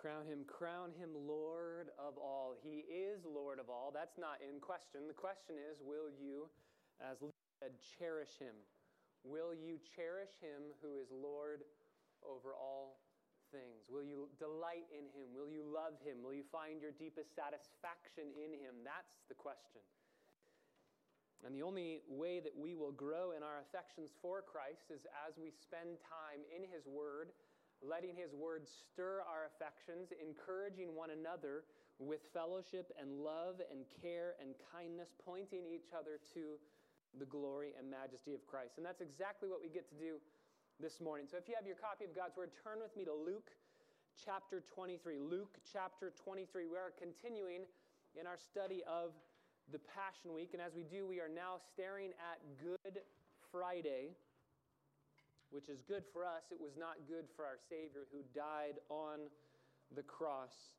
Crown him, crown him Lord of all. He is Lord of all. That's not in question. The question is, will you, as Lee said, cherish him? Will you cherish him who is Lord over all things? Will you delight in him? Will you love him? Will you find your deepest satisfaction in him? That's the question. And the only way that we will grow in our affections for Christ is as we spend time in his word letting His word stir our affections, encouraging one another with fellowship and love and care and kindness, pointing each other to the glory and majesty of Christ. And that's exactly what we get to do this morning. So if you have your copy of God's word, turn with me to Luke chapter 23. Luke chapter 23. We are continuing in our study of the Passion Week. And as we do, we are now staring at Good Friday which is good for us, it was not good for our Savior who died on the cross.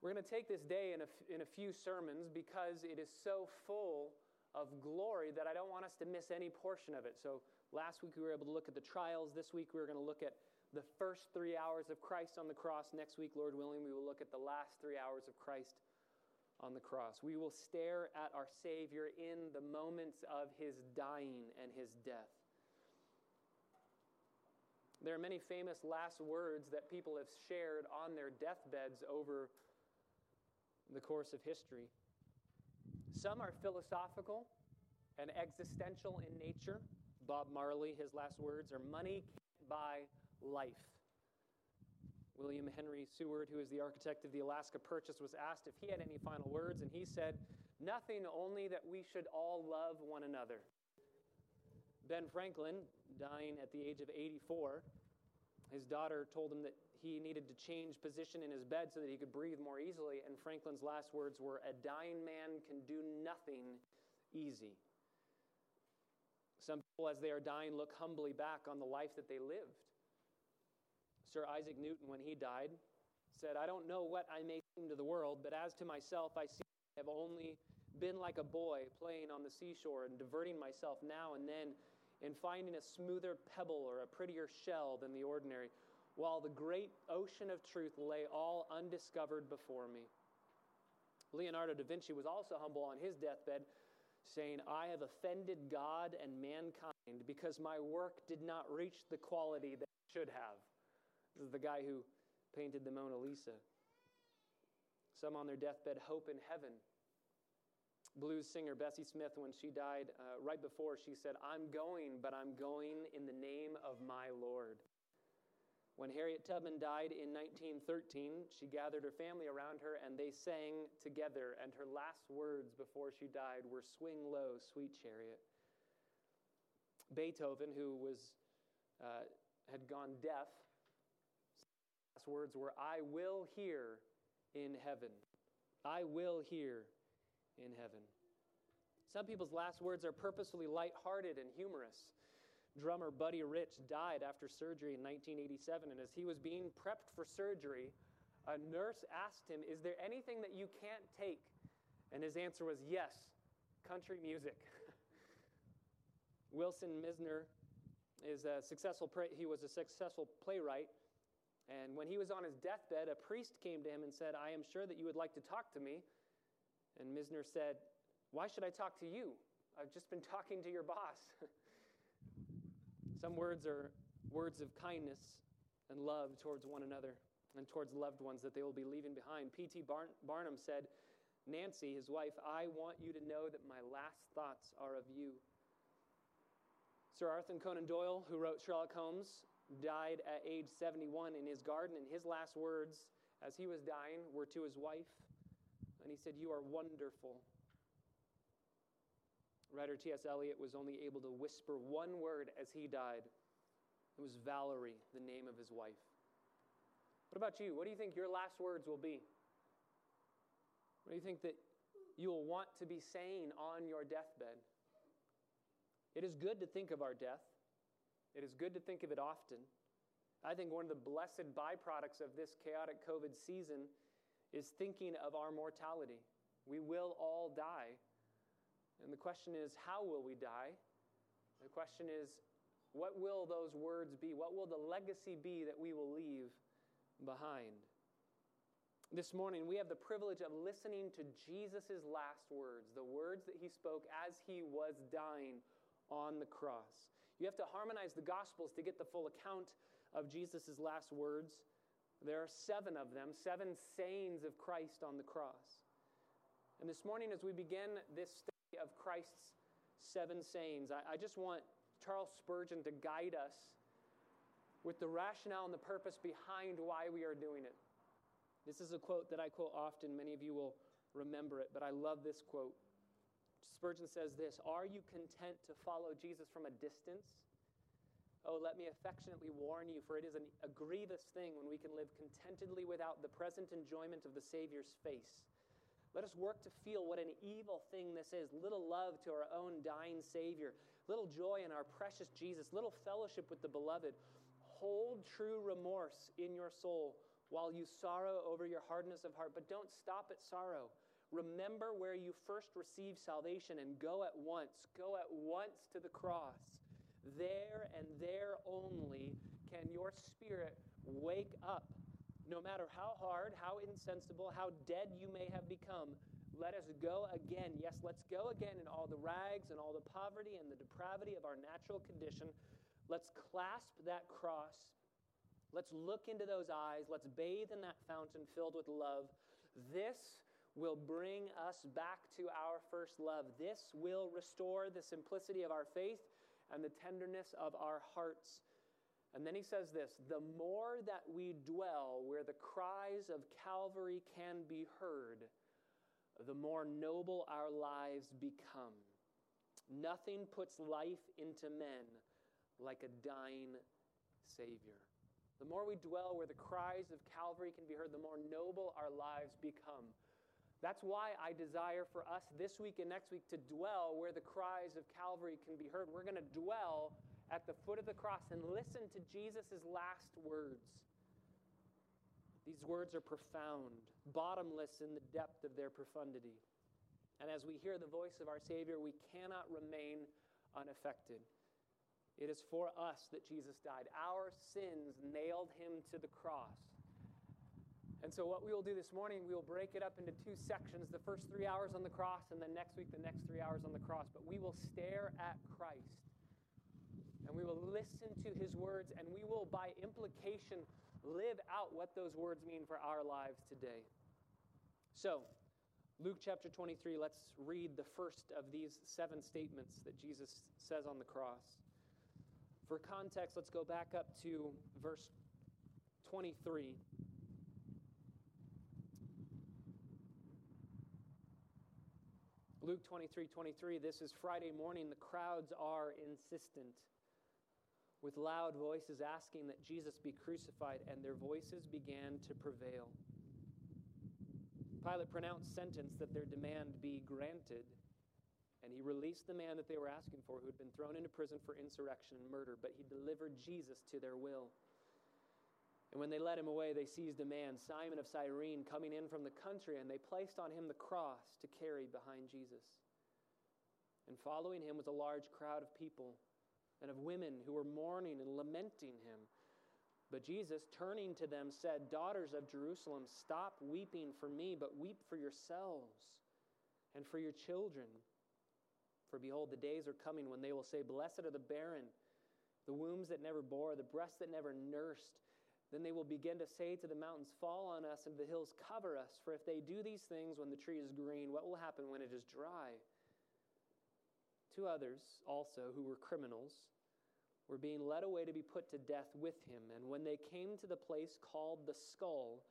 We're going to take this day in a, in a few sermons because it is so full of glory that I don't want us to miss any portion of it. So last week we were able to look at the trials. This week we are going to look at the first three hours of Christ on the cross. Next week, Lord willing, we will look at the last three hours of Christ on the cross. We will stare at our Savior in the moments of his dying and his death. There are many famous last words that people have shared on their deathbeds over the course of history. Some are philosophical and existential in nature. Bob Marley, his last words are money can't buy life. William Henry Seward, who is the architect of the Alaska Purchase, was asked if he had any final words, and he said, Nothing, only that we should all love one another. Ben Franklin, dying at the age of 84, his daughter told him that he needed to change position in his bed so that he could breathe more easily. And Franklin's last words were A dying man can do nothing easy. Some people, as they are dying, look humbly back on the life that they lived. Sir Isaac Newton, when he died, said, I don't know what I may seem to the world, but as to myself, I see I have only been like a boy playing on the seashore and diverting myself now and then in finding a smoother pebble or a prettier shell than the ordinary, while the great ocean of truth lay all undiscovered before me. Leonardo da Vinci was also humble on his deathbed, saying, I have offended God and mankind because my work did not reach the quality that it should have. This is the guy who painted the Mona Lisa. Some on their deathbed hope in heaven blues singer Bessie Smith, when she died uh, right before, she said, I'm going, but I'm going in the name of my Lord. When Harriet Tubman died in 1913, she gathered her family around her and they sang together, and her last words before she died were, Swing low, sweet chariot. Beethoven, who was, uh, had gone deaf, last words were, I will hear in heaven. I will hear in heaven. Some people's last words are purposefully lighthearted and humorous. Drummer Buddy Rich died after surgery in 1987, and as he was being prepped for surgery, a nurse asked him, Is there anything that you can't take? And his answer was, Yes, country music. Wilson Mizner is a successful, he was a successful playwright. And when he was on his deathbed, a priest came to him and said, I am sure that you would like to talk to me. And Mizner said, Why should I talk to you? I've just been talking to your boss. Some words are words of kindness and love towards one another and towards loved ones that they will be leaving behind. P.T. Barnum said, Nancy, his wife, I want you to know that my last thoughts are of you. Sir Arthur Conan Doyle, who wrote Sherlock Holmes, died at age 71 in his garden, and his last words as he was dying were to his wife and he said, You are wonderful. Writer T.S. Eliot was only able to whisper one word as he died. It was Valerie, the name of his wife. What about you? What do you think your last words will be? What do you think that you will want to be saying on your deathbed? It is good to think of our death. It is good to think of it often. I think one of the blessed byproducts of this chaotic COVID season is thinking of our mortality. We will all die. And the question is, how will we die? The question is, what will those words be? What will the legacy be that we will leave behind? This morning, we have the privilege of listening to Jesus' last words, the words that he spoke as he was dying on the cross. You have to harmonize the Gospels to get the full account of Jesus' last words. There are seven of them, seven sayings of Christ on the cross. And this morning, as we begin this study of Christ's seven sayings, I, I just want Charles Spurgeon to guide us with the rationale and the purpose behind why we are doing it. This is a quote that I quote often. Many of you will remember it, but I love this quote. Spurgeon says this Are you content to follow Jesus from a distance? Oh, let me affectionately warn you, for it is an, a grievous thing when we can live contentedly without the present enjoyment of the Savior's face. Let us work to feel what an evil thing this is little love to our own dying Savior, little joy in our precious Jesus, little fellowship with the beloved. Hold true remorse in your soul while you sorrow over your hardness of heart, but don't stop at sorrow. Remember where you first received salvation and go at once. Go at once to the cross. There and there only can your spirit wake up. No matter how hard, how insensible, how dead you may have become, let us go again. Yes, let's go again in all the rags and all the poverty and the depravity of our natural condition. Let's clasp that cross Let's look into those eyes. Let's bathe in that fountain filled with love. This will bring us back to our first love. This will restore the simplicity of our faith and the tenderness of our hearts. And then he says this the more that we dwell where the cries of Calvary can be heard, the more noble our lives become. Nothing puts life into men like a dying Savior. The more we dwell where the cries of Calvary can be heard, the more noble our lives become. That's why I desire for us this week and next week to dwell where the cries of Calvary can be heard. We're going to dwell at the foot of the cross and listen to Jesus' last words. These words are profound, bottomless in the depth of their profundity. And as we hear the voice of our Savior, we cannot remain unaffected. It is for us that Jesus died. Our sins nailed him to the cross. And so, what we will do this morning, we will break it up into two sections the first three hours on the cross, and then next week, the next three hours on the cross. But we will stare at Christ, and we will listen to his words, and we will, by implication, live out what those words mean for our lives today. So, Luke chapter 23, let's read the first of these seven statements that Jesus says on the cross. For context, let's go back up to verse 23. Luke 23 23, this is Friday morning. The crowds are insistent with loud voices asking that Jesus be crucified, and their voices began to prevail. Pilate pronounced sentence that their demand be granted. And he released the man that they were asking for, who had been thrown into prison for insurrection and murder, but he delivered Jesus to their will. And when they led him away, they seized a man, Simon of Cyrene, coming in from the country, and they placed on him the cross to carry behind Jesus. And following him was a large crowd of people and of women who were mourning and lamenting him. But Jesus, turning to them, said, Daughters of Jerusalem, stop weeping for me, but weep for yourselves and for your children. For behold, the days are coming when they will say, Blessed are the barren, the wombs that never bore, the breasts that never nursed. Then they will begin to say to the mountains, Fall on us, and the hills cover us. For if they do these things when the tree is green, what will happen when it is dry? Two others also, who were criminals, were being led away to be put to death with him. And when they came to the place called the skull,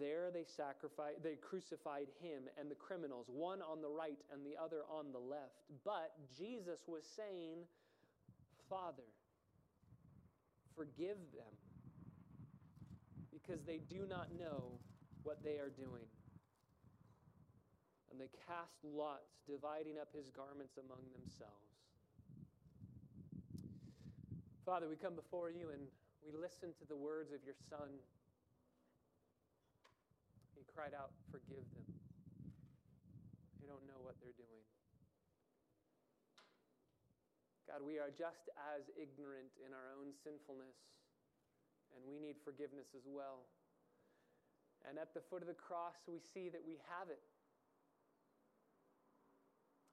there they sacrificed, they crucified him and the criminals, one on the right and the other on the left. But Jesus was saying, Father, forgive them because they do not know what they are doing. And they cast lots, dividing up his garments among themselves. Father, we come before you and we listen to the words of your Son He cried out, Forgive them. They don't know what they're doing. God, we are just as ignorant in our own sinfulness, and we need forgiveness as well. And at the foot of the cross, we see that we have it.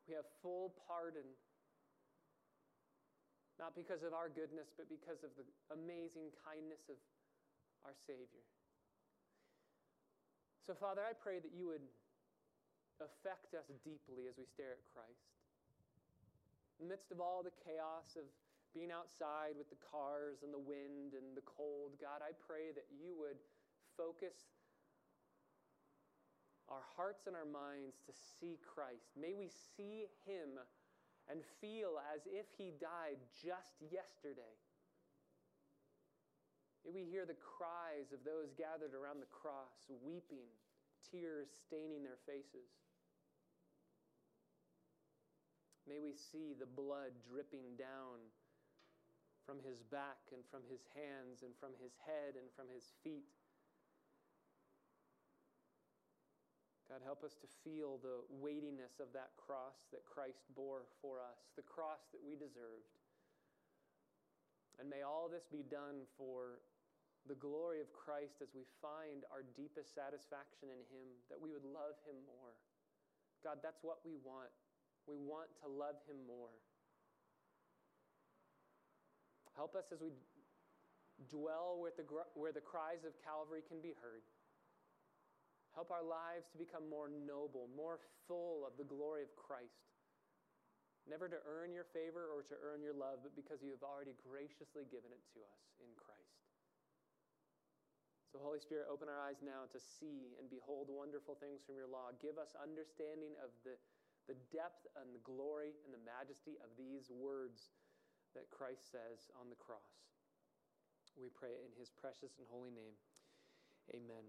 We have full pardon. Not because of our goodness, but because of the amazing kindness of our Savior. So, Father, I pray that you would affect us deeply as we stare at Christ. In the midst of all the chaos of being outside with the cars and the wind and the cold, God, I pray that you would focus our hearts and our minds to see Christ. May we see him and feel as if he died just yesterday. May we hear the cries of those gathered around the cross, weeping, tears staining their faces. May we see the blood dripping down from his back and from his hands and from his head and from his feet. God, help us to feel the weightiness of that cross that Christ bore for us, the cross that we deserved. And may all this be done for the glory of Christ as we find our deepest satisfaction in Him, that we would love Him more. God, that's what we want. We want to love Him more. Help us as we dwell where the, where the cries of Calvary can be heard. Help our lives to become more noble, more full of the glory of Christ. Never to earn your favor or to earn your love, but because you have already graciously given it to us in Christ. So, Holy Spirit, open our eyes now to see and behold wonderful things from your law. Give us understanding of the, the depth and the glory and the majesty of these words that Christ says on the cross. We pray in his precious and holy name. Amen.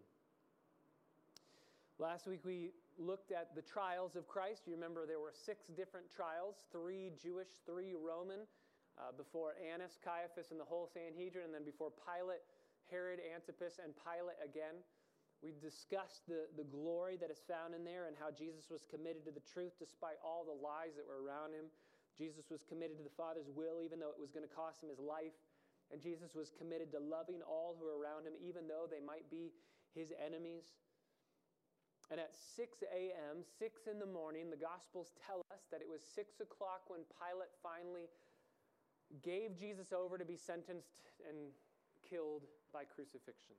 Last week we looked at the trials of Christ. You remember there were six different trials three Jewish, three Roman, uh, before Annas, Caiaphas, and the whole Sanhedrin, and then before Pilate, Herod, Antipas, and Pilate again. We discussed the, the glory that is found in there and how Jesus was committed to the truth despite all the lies that were around him. Jesus was committed to the Father's will, even though it was going to cost him his life. And Jesus was committed to loving all who are around him, even though they might be his enemies. And at 6 a.m., 6 in the morning, the Gospels tell us that it was 6 o'clock when Pilate finally gave Jesus over to be sentenced and killed by crucifixion.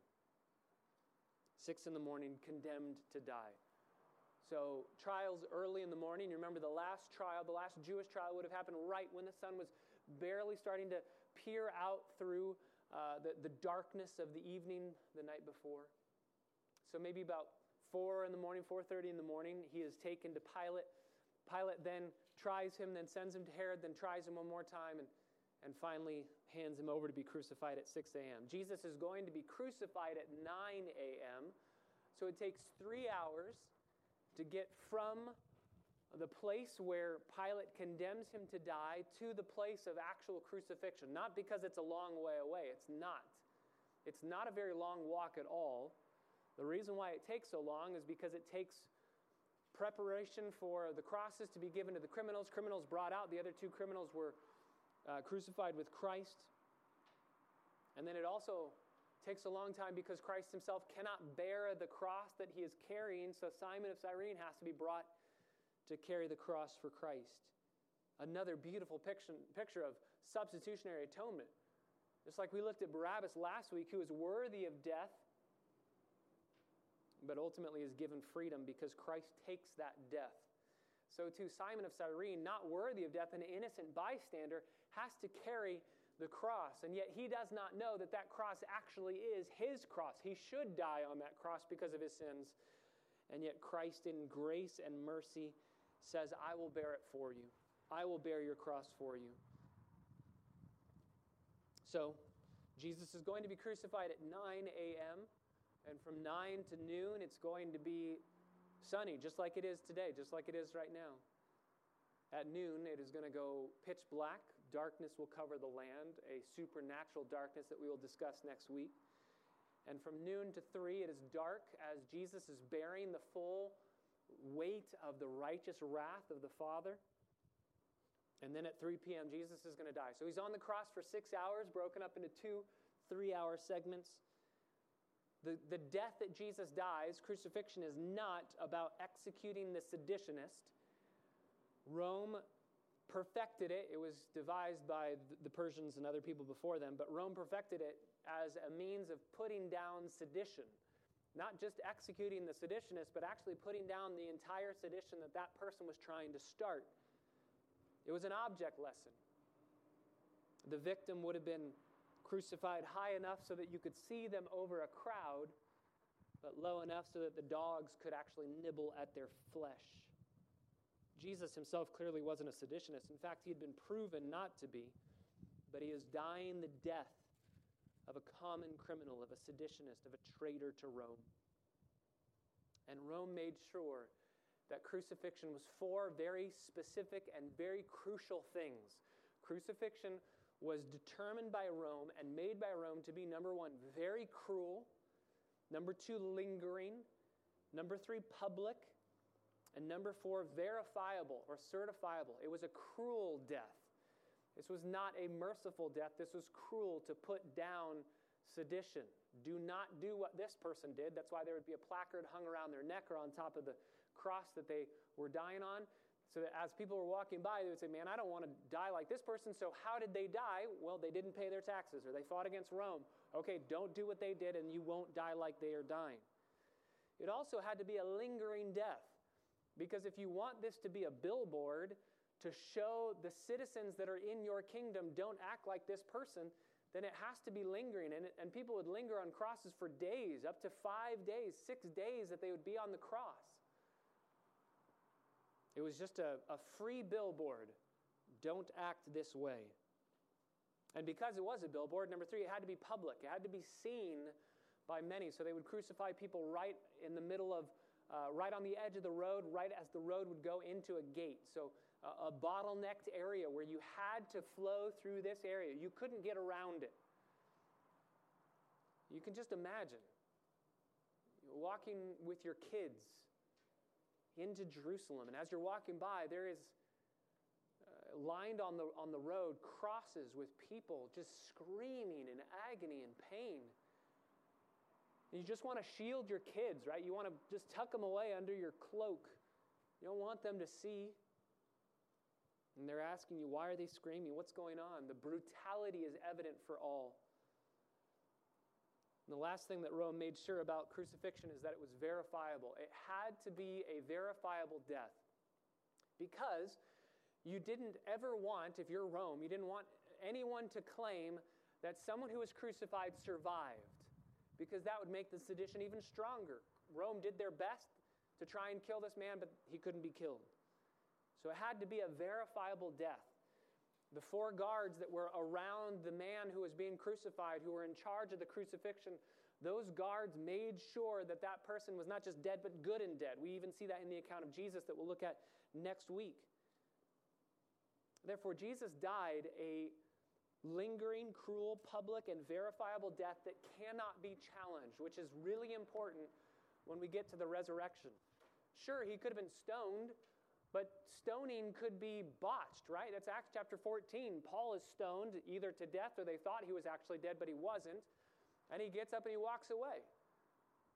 6 in the morning, condemned to die. So, trials early in the morning. You remember the last trial, the last Jewish trial would have happened right when the sun was barely starting to peer out through uh, the, the darkness of the evening the night before. So, maybe about 4 in the morning, 4.30 in the morning, he is taken to Pilate. Pilate then tries him, then sends him to Herod, then tries him one more time, and, and finally hands him over to be crucified at 6 a.m. Jesus is going to be crucified at 9 a.m., so it takes three hours to get from the place where Pilate condemns him to die to the place of actual crucifixion. Not because it's a long way away, it's not. It's not a very long walk at all. The reason why it takes so long is because it takes preparation for the crosses to be given to the criminals. Criminals brought out, the other two criminals were uh, crucified with Christ. And then it also takes a long time because Christ himself cannot bear the cross that he is carrying, so Simon of Cyrene has to be brought to carry the cross for Christ. Another beautiful picture, picture of substitutionary atonement. Just like we looked at Barabbas last week, who is worthy of death, but ultimately is given freedom because Christ takes that death. So, too, Simon of Cyrene, not worthy of death, an innocent bystander, has to carry the cross. And yet he does not know that that cross actually is his cross. He should die on that cross because of his sins. And yet Christ, in grace and mercy, says, I will bear it for you. I will bear your cross for you. So, Jesus is going to be crucified at 9 a.m. And from 9 to noon, it's going to be sunny, just like it is today, just like it is right now. At noon, it is going to go pitch black darkness will cover the land, a supernatural darkness that we will discuss next week. And from noon to three, it is dark as Jesus is bearing the full weight of the righteous wrath of the Father. And then at 3 p.m., Jesus is going to die. So he's on the cross for six hours, broken up into two three hour segments. The, the death that Jesus dies, crucifixion, is not about executing the seditionist. Rome perfected it. It was devised by the Persians and other people before them, but Rome perfected it as a means of putting down sedition. Not just executing the seditionist, but actually putting down the entire sedition that that person was trying to start. It was an object lesson. The victim would have been crucified high enough so that you could see them over a crowd, but low enough so that the dogs could actually nibble at their flesh. Jesus himself clearly wasn't a seditionist. In fact, he had been proven not to be, but he is dying the death of a common criminal, of a seditionist, of a traitor to Rome. And Rome made sure that crucifixion was four very specific and very crucial things. Crucifixion was determined by Rome and made by Rome to be number one, very cruel, number two, lingering, number three, public, and number four, verifiable or certifiable. It was a cruel death. This was not a merciful death. This was cruel to put down sedition. Do not do what this person did. That's why there would be a placard hung around their neck or on top of the cross that they were dying on. So that as people were walking by, they would say, Man, I don't want to die like this person. So how did they die? Well, they didn't pay their taxes or they fought against Rome. Okay, don't do what they did and you won't die like they are dying. It also had to be a lingering death. Because if you want this to be a billboard to show the citizens that are in your kingdom don't act like this person, then it has to be lingering. And, and people would linger on crosses for days, up to five days, six days that they would be on the cross. It was just a, a free billboard. Don't act this way. And because it was a billboard, number three, it had to be public. It had to be seen by many. So they would crucify people right in the middle of, uh, right on the edge of the road, right as the road would go into a gate. So uh, a bottlenecked area where you had to flow through this area. You couldn't get around it. You can just imagine walking with your kids into Jerusalem. And as you're walking by, there is uh, lined on the, on the road crosses with people just screaming in agony and pain. You just want to shield your kids, right? You want to just tuck them away under your cloak. You don't want them to see. And they're asking you, why are they screaming? What's going on? The brutality is evident for all. And the last thing that Rome made sure about crucifixion is that it was verifiable. It had to be a verifiable death. Because you didn't ever want, if you're Rome, you didn't want anyone to claim that someone who was crucified survived, because that would make the sedition even stronger. Rome did their best to try and kill this man, but he couldn't be killed. So it had to be a verifiable death. The four guards that were around the man who was being crucified, who were in charge of the crucifixion, those guards made sure that that person was not just dead, but good and dead. We even see that in the account of Jesus that we'll look at next week. Therefore, Jesus died a lingering, cruel, public, and verifiable death that cannot be challenged, which is really important when we get to the resurrection. Sure, he could have been stoned, but stoning could be botched, right? That's Acts chapter 14. Paul is stoned either to death or they thought he was actually dead, but he wasn't. And he gets up and he walks away.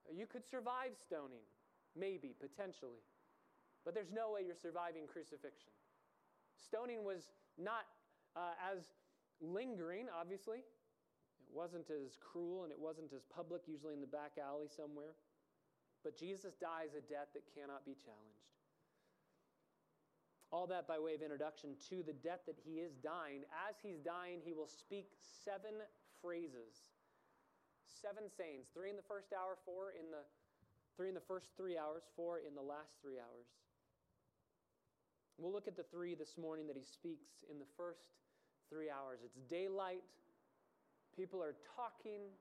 You could survive stoning, maybe, potentially. But there's no way you're surviving crucifixion. Stoning was not uh, as lingering, obviously. It wasn't as cruel and it wasn't as public, usually in the back alley somewhere. But Jesus dies a death that cannot be challenged. All that by way of introduction to the death that he is dying. As he's dying, he will speak seven phrases. Seven sayings. Three in the first hour, four in the three in the first three hours, four in the last three hours. We'll look at the three this morning that he speaks in the first three hours. It's daylight, people are talking,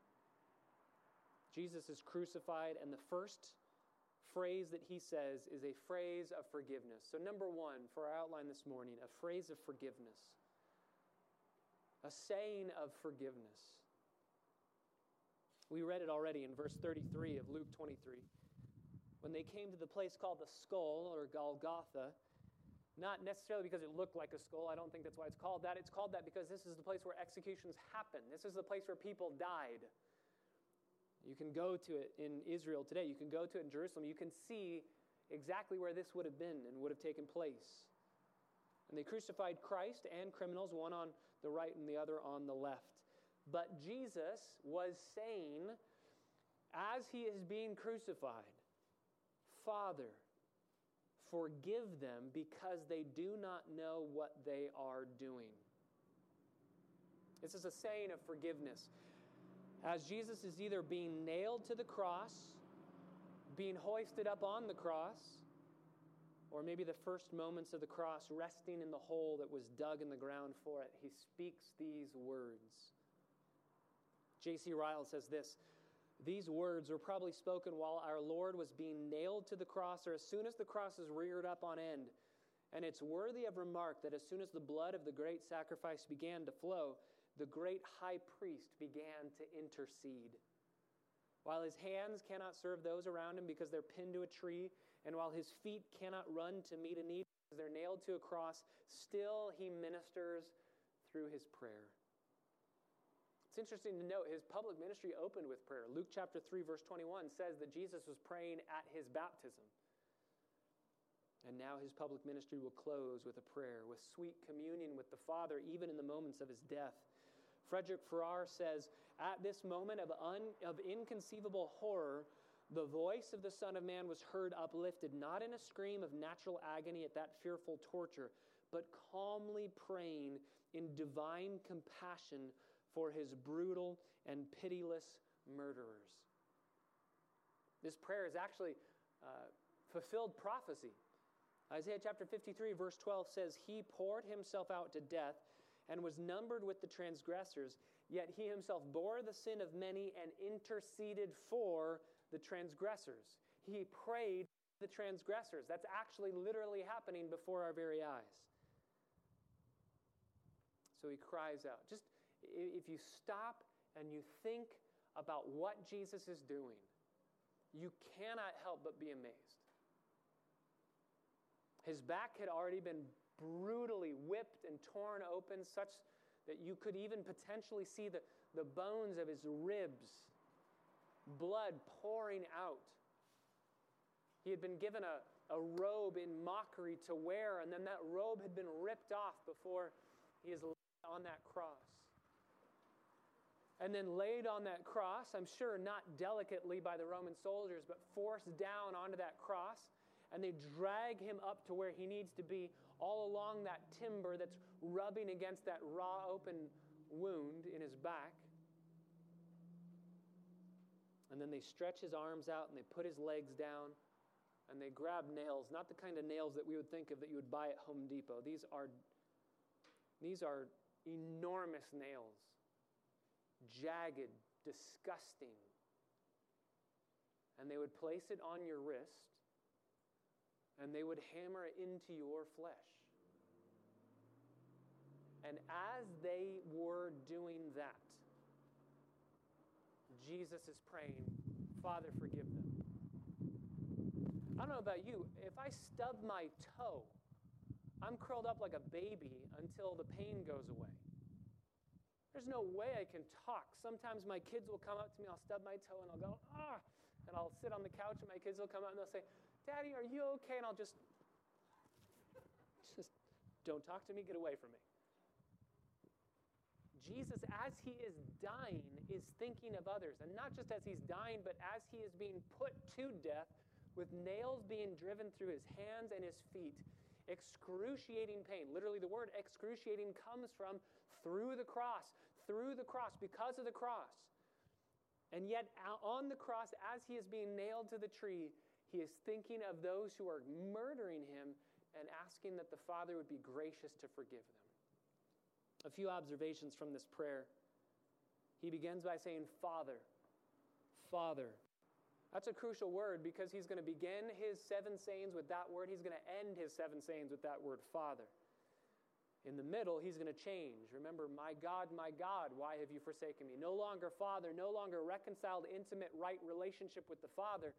Jesus is crucified, and the first phrase that he says is a phrase of forgiveness. So, number one for our outline this morning, a phrase of forgiveness, a saying of forgiveness. We read it already in verse 33 of Luke 23. When they came to the place called the skull or Golgotha, not necessarily because it looked like a skull, I don't think that's why it's called that. It's called that because this is the place where executions happen. This is the place where people died. You can go to it in Israel today. You can go to it in Jerusalem. You can see exactly where this would have been and would have taken place. And they crucified Christ and criminals, one on the right and the other on the left. But Jesus was saying, as he is being crucified, Father, forgive them because they do not know what they are doing. This is a saying of forgiveness. As Jesus is either being nailed to the cross, being hoisted up on the cross, or maybe the first moments of the cross, resting in the hole that was dug in the ground for it, he speaks these words. J.C. Ryle says this These words were probably spoken while our Lord was being nailed to the cross, or as soon as the cross is reared up on end. And it's worthy of remark that as soon as the blood of the great sacrifice began to flow, the great high priest began to intercede. While his hands cannot serve those around him because they're pinned to a tree, and while his feet cannot run to meet a need because they're nailed to a cross, still he ministers through his prayer. It's interesting to note his public ministry opened with prayer. Luke chapter 3, verse 21 says that Jesus was praying at his baptism. And now his public ministry will close with a prayer, with sweet communion with the Father, even in the moments of his death. Frederick Farrar says, At this moment of, un, of inconceivable horror, the voice of the Son of Man was heard uplifted, not in a scream of natural agony at that fearful torture, but calmly praying in divine compassion for his brutal and pitiless murderers. This prayer is actually uh, fulfilled prophecy. Isaiah chapter 53, verse 12 says, He poured himself out to death and was numbered with the transgressors, yet he himself bore the sin of many and interceded for the transgressors. He prayed for the transgressors. That's actually literally happening before our very eyes. So he cries out. Just if you stop and you think about what Jesus is doing, you cannot help but be amazed. His back had already been brutally whipped and torn open, such that you could even potentially see the, the bones of his ribs, blood pouring out. He had been given a, a robe in mockery to wear, and then that robe had been ripped off before he is on that cross. And then laid on that cross, I'm sure not delicately by the Roman soldiers, but forced down onto that cross, and they drag him up to where he needs to be all along that timber that's rubbing against that raw, open wound in his back. And then they stretch his arms out and they put his legs down and they grab nails, not the kind of nails that we would think of that you would buy at Home Depot. These are, these are enormous nails, jagged, disgusting. And they would place it on your wrist and they would hammer it into your flesh. And as they were doing that, Jesus is praying, Father, forgive them. I don't know about you, if I stub my toe, I'm curled up like a baby until the pain goes away. There's no way I can talk. Sometimes my kids will come up to me, I'll stub my toe, and I'll go, ah, and I'll sit on the couch, and my kids will come up and they'll say, Daddy, are you okay? And I'll just, just don't talk to me, get away from me. Jesus, as he is dying, is thinking of others. And not just as he's dying, but as he is being put to death, with nails being driven through his hands and his feet. Excruciating pain. Literally, the word excruciating comes from through the cross, through the cross, because of the cross. And yet, on the cross, as he is being nailed to the tree, he is thinking of those who are murdering him and asking that the Father would be gracious to forgive them. A few observations from this prayer. He begins by saying, Father, Father. That's a crucial word because he's going to begin his seven sayings with that word. He's going to end his seven sayings with that word, Father. In the middle, he's going to change. Remember, my God, my God, why have you forsaken me? No longer Father, no longer reconciled, intimate, right relationship with the Father,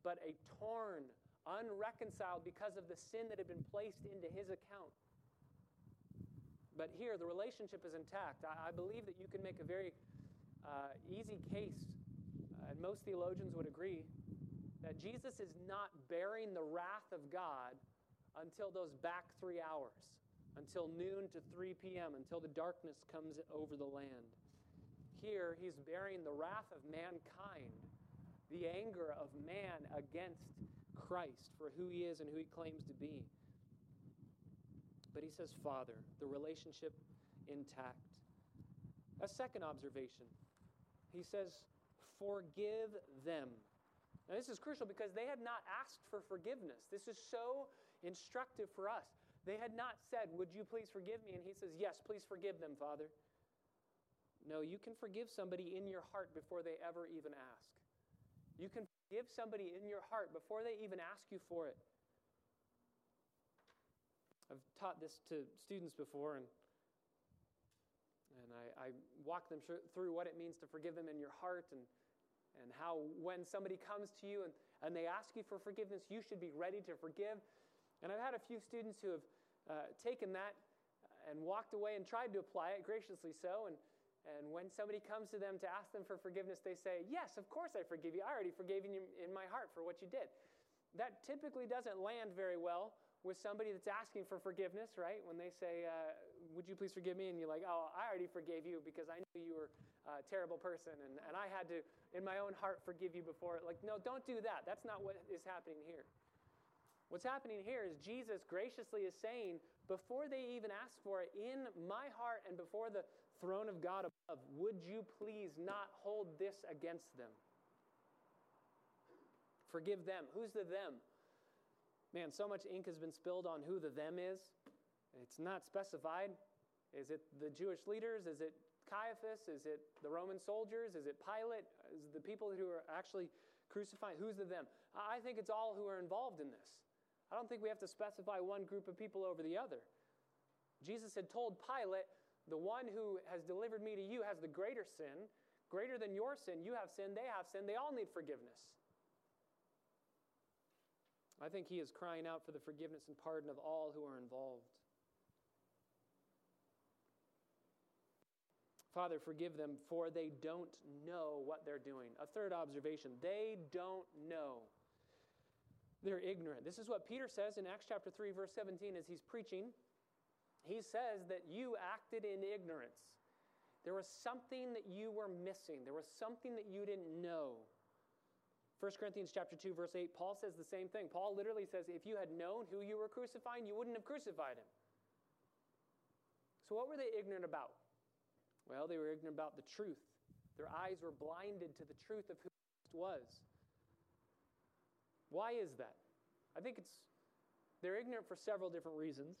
but a torn, unreconciled because of the sin that had been placed into his account. But here, the relationship is intact. I, I believe that you can make a very uh, easy case, and most theologians would agree, that Jesus is not bearing the wrath of God until those back three hours, until noon to 3 p.m., until the darkness comes over the land. Here, he's bearing the wrath of mankind, the anger of man against Christ for who he is and who he claims to be. But he says, Father, the relationship intact. A second observation, he says, Forgive them. Now, this is crucial because they had not asked for forgiveness. This is so instructive for us. They had not said, Would you please forgive me? And he says, Yes, please forgive them, Father. No, you can forgive somebody in your heart before they ever even ask. You can forgive somebody in your heart before they even ask you for it. I've taught this to students before, and, and I, I walk them through what it means to forgive them in your heart and and how when somebody comes to you and, and they ask you for forgiveness, you should be ready to forgive. And I've had a few students who have uh, taken that and walked away and tried to apply it, graciously so. And, and when somebody comes to them to ask them for forgiveness, they say, Yes, of course I forgive you. I already forgave you in my heart for what you did. That typically doesn't land very well with somebody that's asking for forgiveness, right? When they say, uh, Would you please forgive me? And you're like, Oh, I already forgave you because I knew you were a terrible person and, and I had to, in my own heart, forgive you before. Like, no, don't do that. That's not what is happening here. What's happening here is Jesus graciously is saying, Before they even ask for it, in my heart and before the throne of God above, would you please not hold this against them? Forgive them. Who's the them? Man, so much ink has been spilled on who the them is. It's not specified. Is it the Jewish leaders? Is it Caiaphas? Is it the Roman soldiers? Is it Pilate? Is it the people who are actually crucifying? Who's the them? I think it's all who are involved in this. I don't think we have to specify one group of people over the other. Jesus had told Pilate, The one who has delivered me to you has the greater sin. Greater than your sin. You have sin, they have sin. They all need forgiveness. I think he is crying out for the forgiveness and pardon of all who are involved. Father, forgive them, for they don't know what they're doing. A third observation they don't know. They're ignorant. This is what Peter says in Acts chapter 3, verse 17, as he's preaching. He says that you acted in ignorance. There was something that you were missing, there was something that you didn't know. 1 Corinthians chapter 2 verse 8 Paul says the same thing. Paul literally says if you had known who you were crucifying, you wouldn't have crucified him. So what were they ignorant about? Well, they were ignorant about the truth. Their eyes were blinded to the truth of who Christ was. Why is that? I think it's they're ignorant for several different reasons.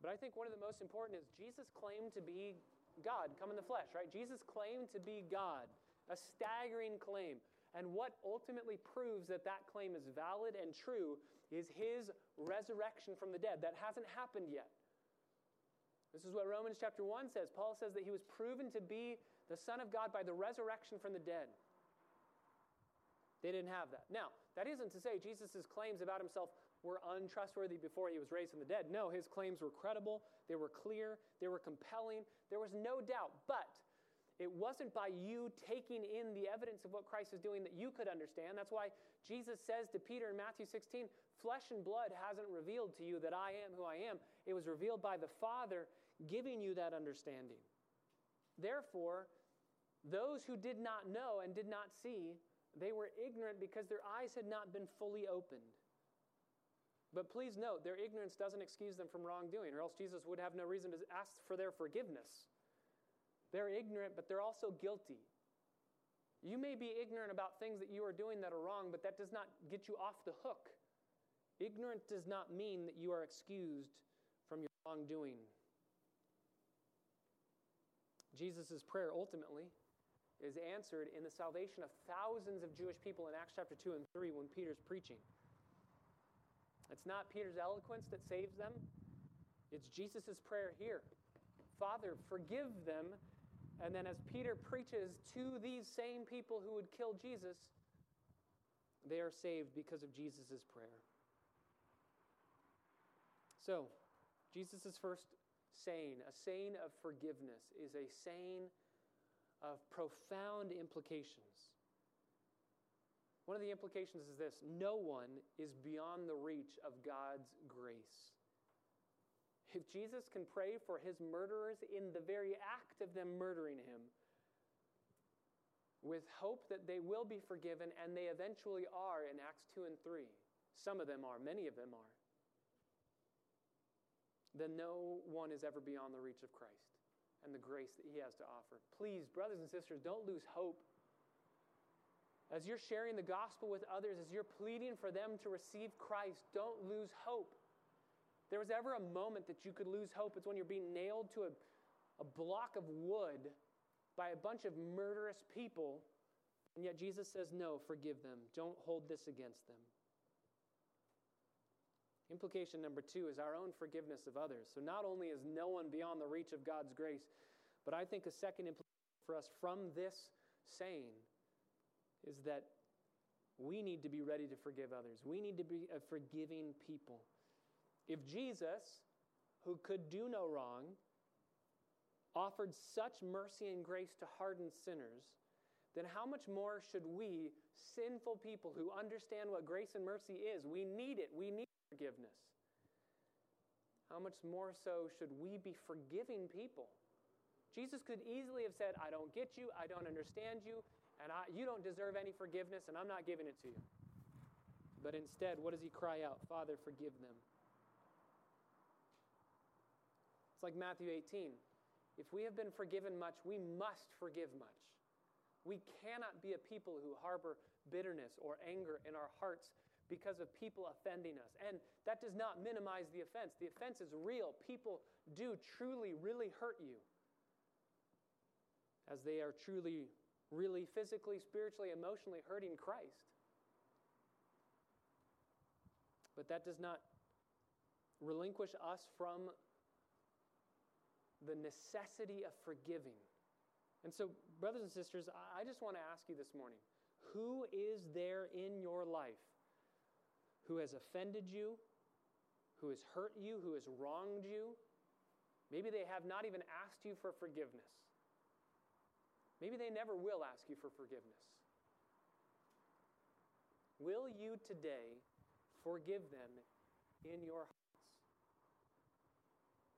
But I think one of the most important is Jesus claimed to be God, come in the flesh, right? Jesus claimed to be God, a staggering claim. And what ultimately proves that that claim is valid and true is his resurrection from the dead. That hasn't happened yet. This is what Romans chapter 1 says. Paul says that he was proven to be the Son of God by the resurrection from the dead. They didn't have that. Now, that isn't to say Jesus' claims about himself were untrustworthy before he was raised from the dead. No, his claims were credible, they were clear, they were compelling. There was no doubt. But it wasn't by you taking in the evidence of what Christ is doing that you could understand. That's why Jesus says to Peter in Matthew 16, Flesh and blood hasn't revealed to you that I am who I am. It was revealed by the Father giving you that understanding. Therefore, those who did not know and did not see, they were ignorant because their eyes had not been fully opened. But please note, their ignorance doesn't excuse them from wrongdoing, or else Jesus would have no reason to ask for their forgiveness. They're ignorant, but they're also guilty. You may be ignorant about things that you are doing that are wrong, but that does not get you off the hook. Ignorant does not mean that you are excused from your wrongdoing. Jesus' prayer ultimately is answered in the salvation of thousands of Jewish people in Acts chapter 2 and 3 when Peter's preaching. It's not Peter's eloquence that saves them, it's Jesus' prayer here. Father, forgive them and then, as Peter preaches to these same people who would kill Jesus, they are saved because of Jesus' prayer. So, Jesus' first saying, a saying of forgiveness, is a saying of profound implications. One of the implications is this no one is beyond the reach of God's grace. If Jesus can pray for his murderers in the very act of them murdering him, with hope that they will be forgiven, and they eventually are in Acts 2 and 3. Some of them are, many of them are. Then no one is ever beyond the reach of Christ and the grace that he has to offer. Please, brothers and sisters, don't lose hope. As you're sharing the gospel with others, as you're pleading for them to receive Christ, don't lose hope. There was ever a moment that you could lose hope, it's when you're being nailed to a, a block of wood by a bunch of murderous people, and yet Jesus says, No, forgive them. Don't hold this against them. Implication number two is our own forgiveness of others. So not only is no one beyond the reach of God's grace, but I think a second implication for us from this saying is that we need to be ready to forgive others. We need to be a forgiving people. If Jesus, who could do no wrong, offered such mercy and grace to hardened sinners, then how much more should we, sinful people who understand what grace and mercy is, we need it, we need forgiveness. How much more so should we be forgiving people? Jesus could easily have said, I don't get you, I don't understand you, and I, you don't deserve any forgiveness, and I'm not giving it to you. But instead, what does he cry out? Father, forgive them. It's like Matthew 18. If we have been forgiven much, we must forgive much. We cannot be a people who harbor bitterness or anger in our hearts because of people offending us. And that does not minimize the offense. The offense is real. People do truly, really hurt you as they are truly, really physically, spiritually, emotionally hurting Christ. But that does not relinquish us from the necessity of forgiving. And so, brothers and sisters, I just want to ask you this morning who is there in your life who has offended you, who has hurt you, who has wronged you? Maybe they have not even asked you for forgiveness. Maybe they never will ask you for forgiveness. Will you today forgive them in your hearts?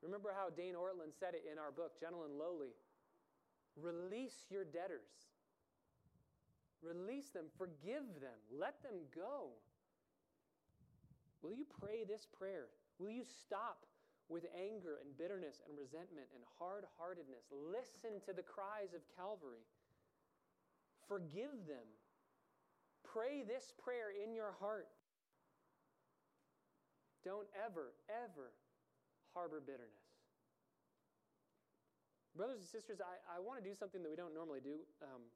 Remember how Dane Ortlund said it in our book, Gentle and Lowly. Release your debtors. Release them. Forgive them. Let them go. Will you pray this prayer? Will you stop with anger and bitterness and resentment and hard heartedness? Listen to the cries of Calvary. Forgive them. Pray this prayer in your heart. Don't ever, ever harbor bitterness. Brothers and sisters, I, I want to do something that we don't normally do. Um,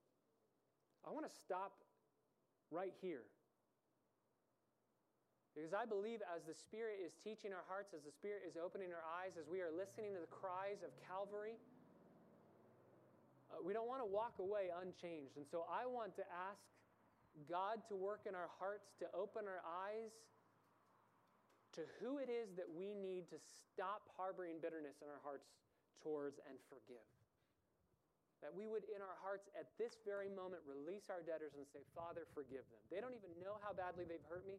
I want to stop right here. Because I believe as the Spirit is teaching our hearts, as the Spirit is opening our eyes, as we are listening to the cries of Calvary, uh, we don't want to walk away unchanged. And so I want to ask God to work in our hearts, to open our eyes to who it is that we need to stop harboring bitterness in our hearts towards and forgive. That we would, in our hearts, at this very moment, release our debtors and say, Father, forgive them. They don't even know how badly they've hurt me,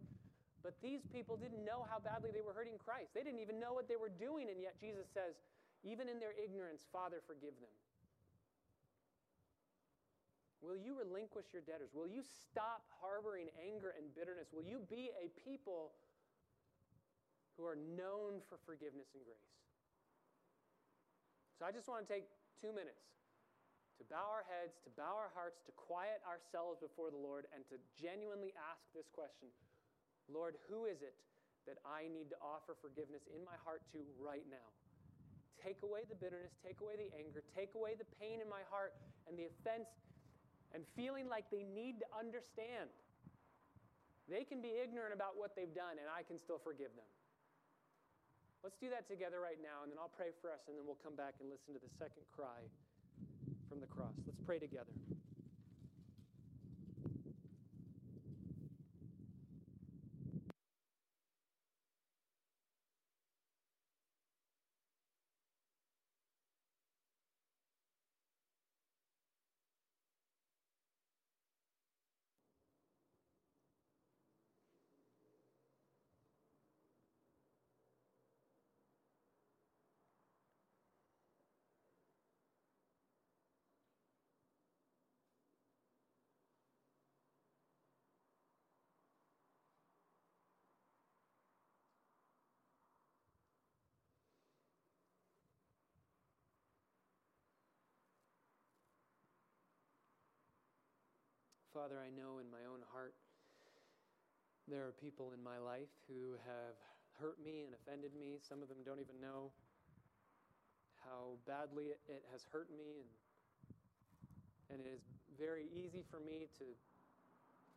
but these people didn't know how badly they were hurting Christ. They didn't even know what they were doing, and yet Jesus says, even in their ignorance, Father, forgive them. Will you relinquish your debtors? Will you stop harboring anger and bitterness? Will you be a people who are known for forgiveness and grace. So I just want to take two minutes to bow our heads, to bow our hearts, to quiet ourselves before the Lord, and to genuinely ask this question Lord, who is it that I need to offer forgiveness in my heart to right now? Take away the bitterness, take away the anger, take away the pain in my heart and the offense, and feeling like they need to understand. They can be ignorant about what they've done, and I can still forgive them. Let's do that together right now, and then I'll pray for us, and then we'll come back and listen to the second cry from the cross. Let's pray together. Father, I know in my own heart there are people in my life who have hurt me and offended me. Some of them don't even know how badly it, has hurt me, and, and it is very easy for me to,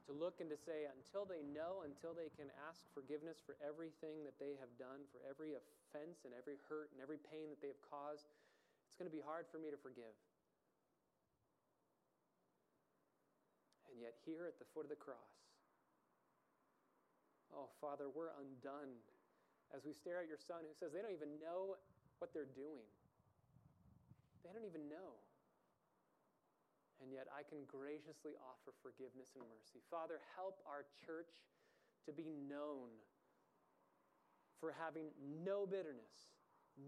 to look and to say, until they know, until they can ask forgiveness for everything that they have done, for every offense and every hurt and every pain that they have caused, it's going to be hard for me to forgive. And yet, here at the foot of the cross, oh, Father, we're undone as we stare at your son who says they don't even know what they're doing. They don't even know. And yet I can graciously offer forgiveness and mercy. Father, help our church to be known for having no bitterness,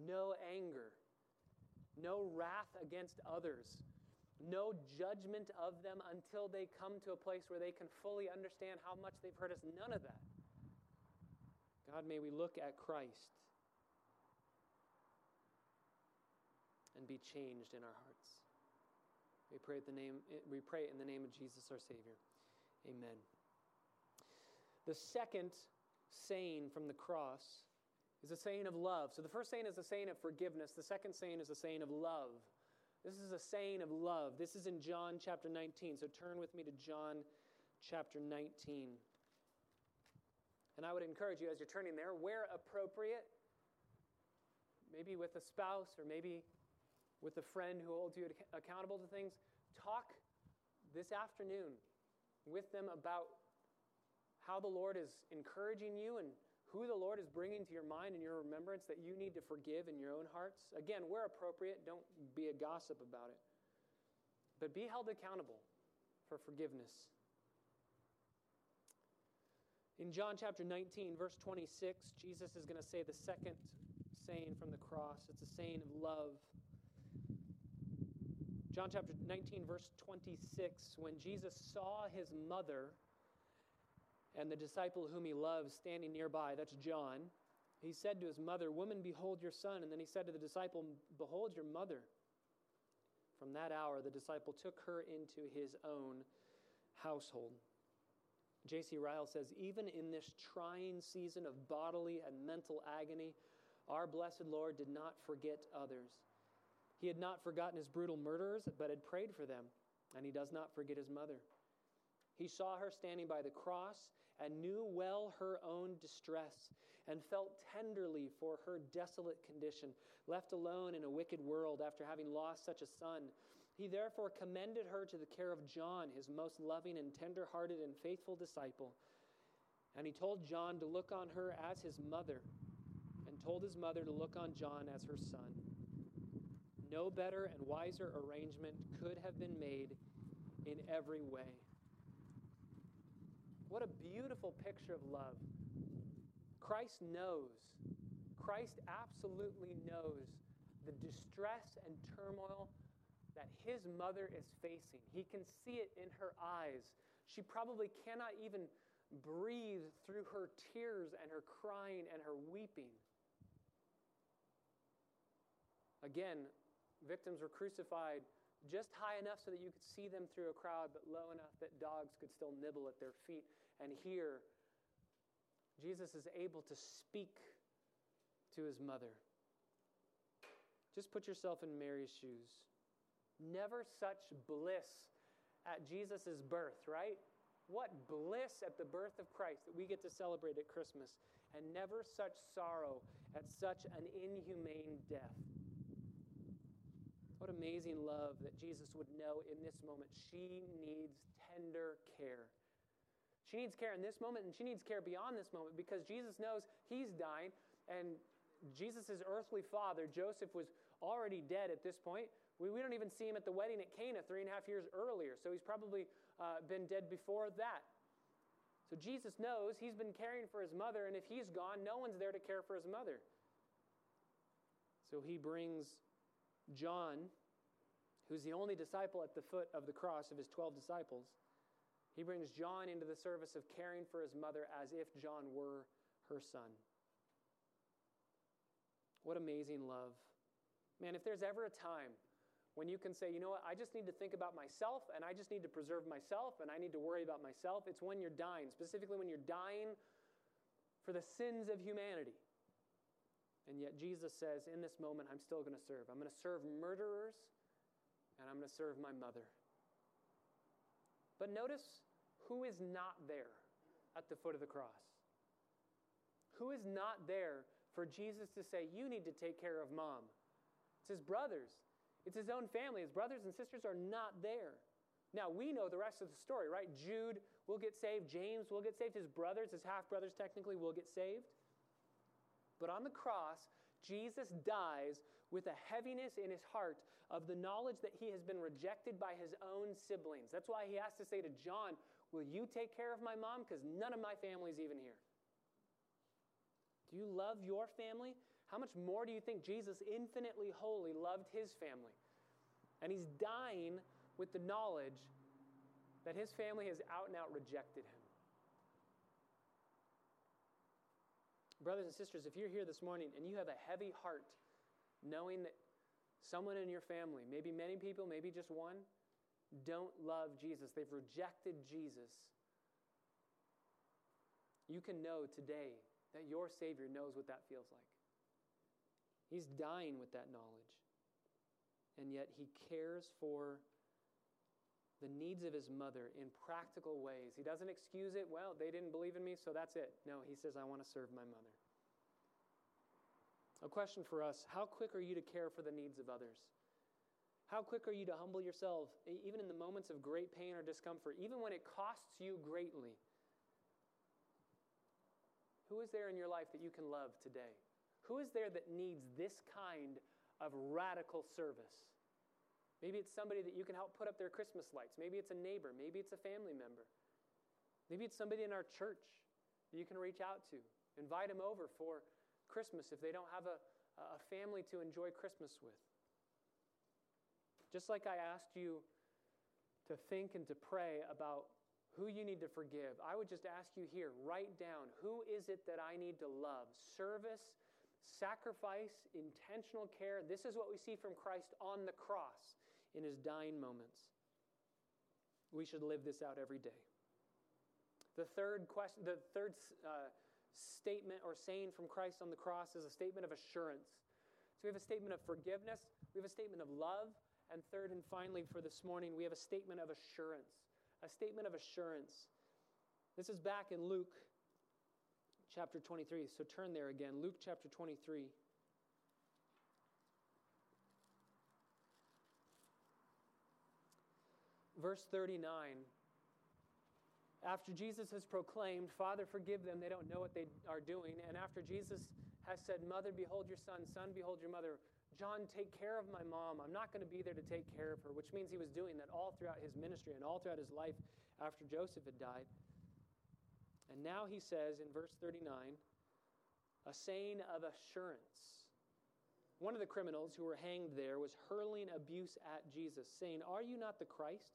no anger, no wrath against others, no judgment of them until they come to a place where they can fully understand how much they've hurt us. None of that. God, may we look at Christ and be changed in our hearts. We pray, the name, we pray in the name of Jesus our Savior. Amen. The second saying from the cross is a saying of love. So the first saying is a saying of forgiveness. The second saying is a saying of love. This is a saying of love. This is in John chapter 19. So turn with me to John chapter 19. And I would encourage you as you're turning there, where appropriate, maybe with a spouse or maybe with a friend who holds you accountable to things, talk this afternoon with them about how the Lord is encouraging you and who the Lord is bringing to your mind and your remembrance that you need to forgive in your own hearts. Again, where appropriate, don't be a gossip about it. But be held accountable for forgiveness. In John chapter 19, verse 26, Jesus is going to say the second saying from the cross. It's a saying of love. John chapter 19, verse 26, when Jesus saw his mother and the disciple whom he loves standing nearby, that's John, he said to his mother, Woman, behold your son. And then he said to the disciple, Behold your mother. From that hour, the disciple took her into his own household. J.C. Ryle says, Even in this trying season of bodily and mental agony, our blessed Lord did not forget others. He had not forgotten his brutal murderers, but had prayed for them, and he does not forget his mother. He saw her standing by the cross and knew well her own distress and felt tenderly for her desolate condition, left alone in a wicked world after having lost such a son. He therefore commended her to the care of John, his most loving and tender hearted and faithful disciple. And he told John to look on her as his mother, and told his mother to look on John as her son. No better and wiser arrangement could have been made in every way. What a beautiful picture of love. Christ knows, Christ absolutely knows the distress and turmoil that his mother is facing. He can see it in her eyes. She probably cannot even breathe through her tears and her crying and her weeping. Again, victims were crucified just high enough so that you could see them through a crowd, but low enough that dogs could still nibble at their feet. And here, Jesus is able to speak to his mother. Just put yourself in Mary's shoes. Never such bliss at Jesus' birth, right? What bliss at the birth of Christ that we get to celebrate at Christmas, and never such sorrow at such an inhumane death. What amazing love that Jesus would know in this moment. She needs tender care. She needs care in this moment, and she needs care beyond this moment because Jesus knows he's dying, and Jesus' earthly father, Joseph, was already dead at this point. We, we don't even see him at the wedding at Cana three and a half years earlier, so he's probably uh, been dead before that. So Jesus knows he's been caring for his mother, and if he's gone, no one's there to care for his mother. So he brings John, who's the only disciple at the foot of the cross of his 12 disciples, he brings John into the service of caring for his mother as if John were her son. What amazing love. Man, if there's ever a time When you can say, you know what, I just need to think about myself and I just need to preserve myself and I need to worry about myself. It's when you're dying, specifically when you're dying for the sins of humanity. And yet Jesus says, in this moment, I'm still going to serve. I'm going to serve murderers and I'm going to serve my mother. But notice who is not there at the foot of the cross. Who is not there for Jesus to say, You need to take care of mom? It's his brothers, it's his own family. His brothers and sisters are not there. Now, we know the rest of the story, right? Jude will get saved, James will get saved, his brothers, his half brothers technically, will get saved. But on the cross, Jesus dies with a heaviness in his heart of the knowledge that he has been rejected by his own siblings. That's why he has to say to John, Will you take care of my mom? Because none of my family's even here. Do you love your family? How much more do you think Jesus, infinitely holy, loved his family? And he's dying with the knowledge that his family has out and out rejected him. Brothers and sisters, if you're here this morning and you have a heavy heart knowing that someone in your family, maybe many people, maybe just one, don't love Jesus, they've rejected Jesus, you can know today that your Savior knows what that feels like. He's dying with that knowledge. And yet he cares for the needs of his mother in practical ways. He doesn't excuse it. Well, they didn't believe in me, so that's it. No, he says, I want to serve my mother. A question for us How quick are you to care for the needs of others? How quick are you to humble yourself, even in the moments of great pain or discomfort, even when it costs you greatly? Who is there in your life that you can love today? Who is there that needs this kind of radical service? Maybe it's somebody that you can help put up their Christmas lights. Maybe it's a neighbor. Maybe it's a family member. Maybe it's somebody in our church that you can reach out to. Invite them over for Christmas if they don't have a, a family to enjoy Christmas with. Just like I asked you to think and to pray about who you need to forgive, I would just ask you here write down who is it that I need to love? Service, sacrifice, intentional care. This is what we see from Christ on the cross in his dying moments. We should live this out every day. The third question, the third uh, statement or saying from Christ on the cross is a statement of assurance. So we have a statement of forgiveness, we have a statement of love, and third and finally for this morning, we have a statement of assurance a statement of assurance. This is back in Luke chapter 23. So turn there again. Luke chapter 23. Verse 39. After Jesus has proclaimed, Father, forgive them, they don't know what they are doing. And after Jesus has said, Mother, behold your son, son, behold your mother, John, take care of my mom. I'm not going to be there to take care of her, which means he was doing that all throughout his ministry and all throughout his life after Joseph had died. And now he says in verse 39 a saying of assurance. One of the criminals who were hanged there was hurling abuse at Jesus, saying, Are you not the Christ,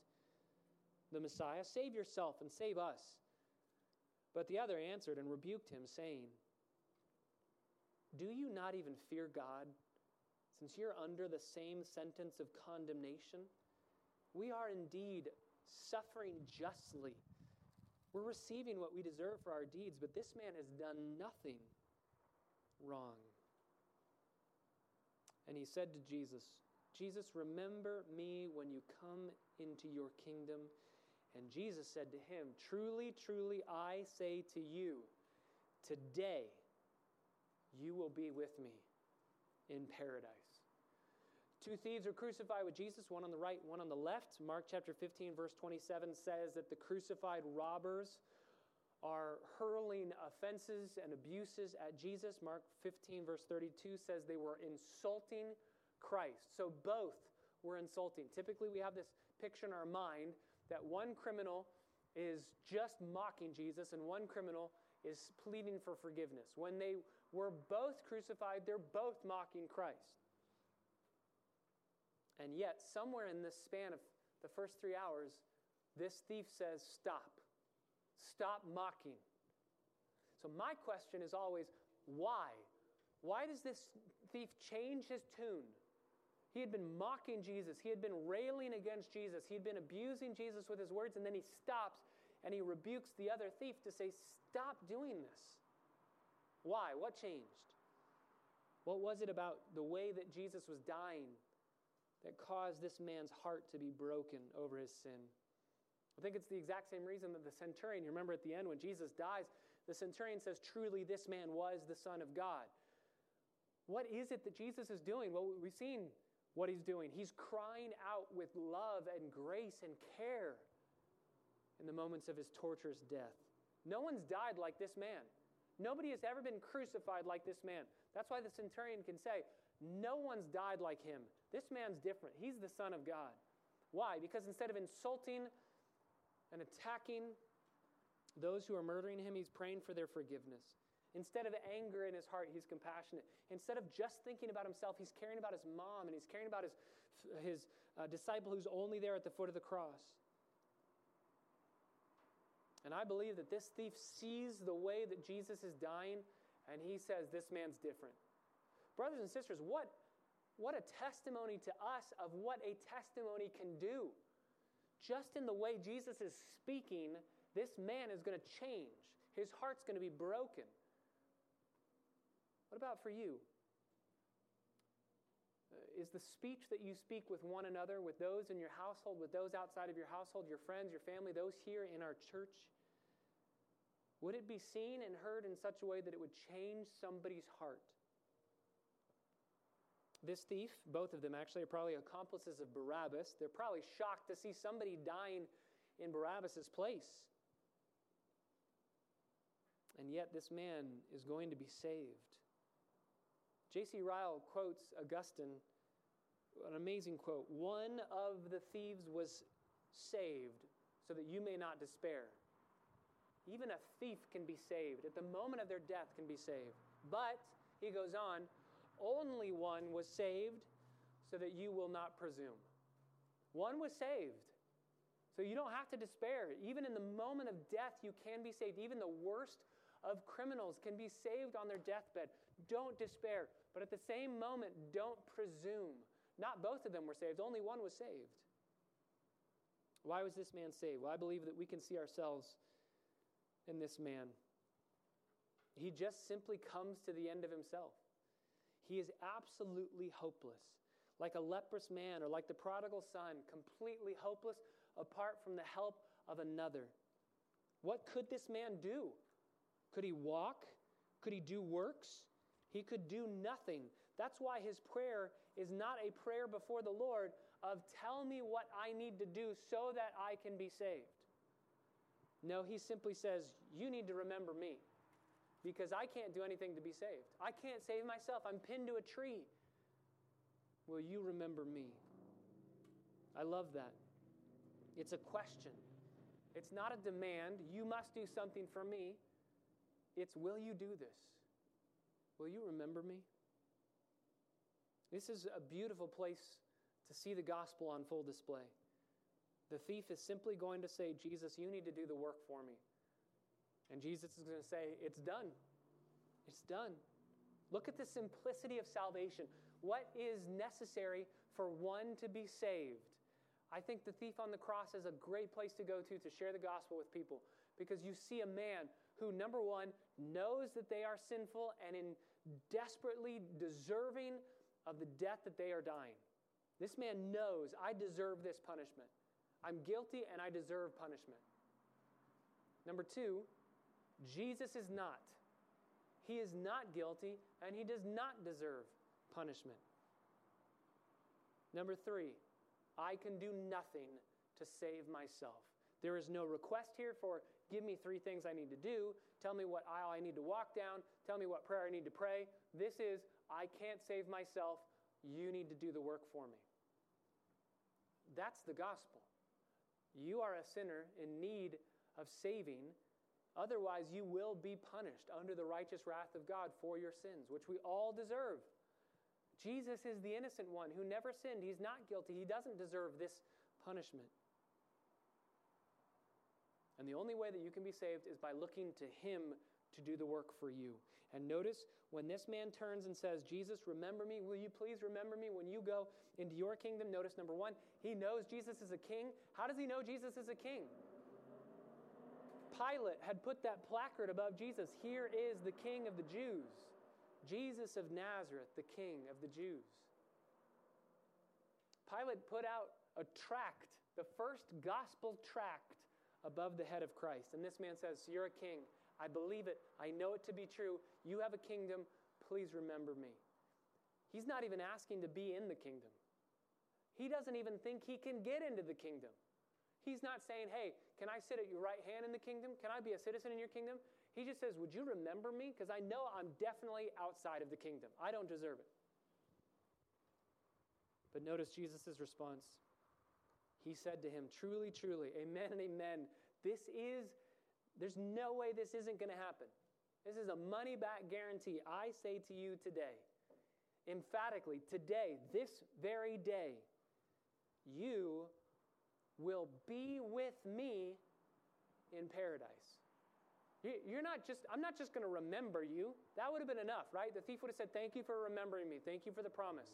the Messiah? Save yourself and save us. But the other answered and rebuked him, saying, Do you not even fear God? since you're under the same sentence of condemnation, we are indeed suffering justly. We're receiving what we deserve for our deeds, but this man has done nothing wrong. And he said to Jesus, Jesus, remember me when you come into your kingdom. And Jesus said to him, Truly, truly, I say to you, today you will be with me in paradise. Two thieves are crucified with Jesus, one on the right, one on the left. Mark chapter 15, verse 27 says that the crucified robbers are hurling offenses and abuses at Jesus. Mark 15, verse 32 says they were insulting Christ. So both were insulting. Typically, we have this picture in our mind that one criminal is just mocking Jesus and one criminal is pleading for forgiveness. When they were both crucified, they're both mocking Christ. And yet, somewhere in this span of the first three hours, this thief says, Stop. Stop mocking. So, my question is always, why? Why does this thief change his tune? He had been mocking Jesus. He had been railing against Jesus. He had been abusing Jesus with his words. And then he stops and he rebukes the other thief to say, Stop doing this. Why? What changed? What was it about the way that Jesus was dying that caused this man's heart to be broken over his sin? I think it's the exact same reason that the centurion, you remember at the end when Jesus dies, the centurion says, Truly, this man was the Son of God. What is it that Jesus is doing? Well, we've seen what he's doing. He's crying out with love and grace and care in the moments of his torturous death. No one's died like this man. Nobody has ever been crucified like this man. That's why the centurion can say, No one's died like him. This man's different. He's the Son of God. Why? Because instead of insulting and attacking those who are murdering him, he's praying for their forgiveness. Instead of anger in his heart, he's compassionate. Instead of just thinking about himself, he's caring about his mom and he's caring about his, his uh, disciple who's only there at the foot of the cross. And I believe that this thief sees the way that Jesus is dying and he says, This man's different. Brothers and sisters, what, what a testimony to us of what a testimony can do. Just in the way Jesus is speaking, this man is going to change. His heart's going to be broken. What about for you? Uh, is the speech that you speak with one another, with those in your household, with those outside of your household, your friends, your family, those here in our church, would it be seen and heard in such a way that it would change somebody's heart? This thief, both of them actually, are probably accomplices of Barabbas. They're probably shocked to see somebody dying in Barabbas' place. And yet, this man is going to be saved. J.C. Ryle quotes Augustine, an amazing quote One of the thieves was saved so that you may not despair. Even a thief can be saved. At the moment of their death, can be saved. But, he goes on, only one was saved so that you will not presume. One was saved. So you don't have to despair. Even in the moment of death, you can be saved. Even the worst of criminals can be saved on their deathbed. Don't despair. But at the same moment, don't presume. Not both of them were saved, only one was saved. Why was this man saved? Well, I believe that we can see ourselves in this man. He just simply comes to the end of himself. He is absolutely hopeless, like a leprous man or like the prodigal son, completely hopeless apart from the help of another. What could this man do? Could he walk? Could he do works? He could do nothing. That's why his prayer is not a prayer before the Lord of, Tell me what I need to do so that I can be saved. No, he simply says, You need to remember me because I can't do anything to be saved. I can't save myself. I'm pinned to a tree. Will you remember me? I love that. It's a question. It's not a demand. You must do something for me. It's, Will you do this? Will you remember me? This is a beautiful place to see the gospel on full display. The thief is simply going to say, Jesus, you need to do the work for me. And Jesus is going to say, It's done. It's done. Look at the simplicity of salvation. What is necessary for one to be saved? I think the thief on the cross is a great place to go to to share the gospel with people because you see a man who, number one, knows that they are sinful and in desperately deserving of the death that they are dying. This man knows I deserve this punishment. I'm guilty and I deserve punishment. Number two, Jesus is not. He is not guilty and he does not deserve punishment. Number three, I can do nothing to save myself. There is no request here for Give me three things I need to do. Tell me what aisle I need to walk down. Tell me what prayer I need to pray. This is, I can't save myself. You need to do the work for me. That's the gospel. You are a sinner in need of saving. Otherwise, you will be punished under the righteous wrath of God for your sins, which we all deserve. Jesus is the innocent one who never sinned. He's not guilty. He doesn't deserve this punishment. And the only way that you can be saved is by looking to Him to do the work for you. And notice when this man turns and says, Jesus, remember me, will you please remember me when you go into your kingdom? Notice number one, he knows Jesus is a king. How does he know Jesus is a king? Pilate had put that placard above Jesus Here is the King of the Jews, Jesus of Nazareth, the King of the Jews. Pilate put out a tract, the first gospel tract above the head of Christ. And this man says, You're a king. I believe it. I know it to be true. You have a kingdom. Please remember me. He's not even asking to be in the kingdom. He doesn't even think he can get into the kingdom. He's not saying, hey, can I sit at your right hand in the kingdom? Can I be a citizen in your kingdom? He just says, would you remember me? Because I know I'm definitely outside of the kingdom. I don't deserve it. But notice Jesus' response. He said to him, Truly, truly, amen and amen. This is, there's no way this isn't going to happen. This is a money back guarantee. I say to you today, emphatically, today, this very day, you will be with me in paradise. You're not just, I'm not just going to remember you. That would have been enough, right? The thief would have said, Thank you for remembering me. Thank you for the promise.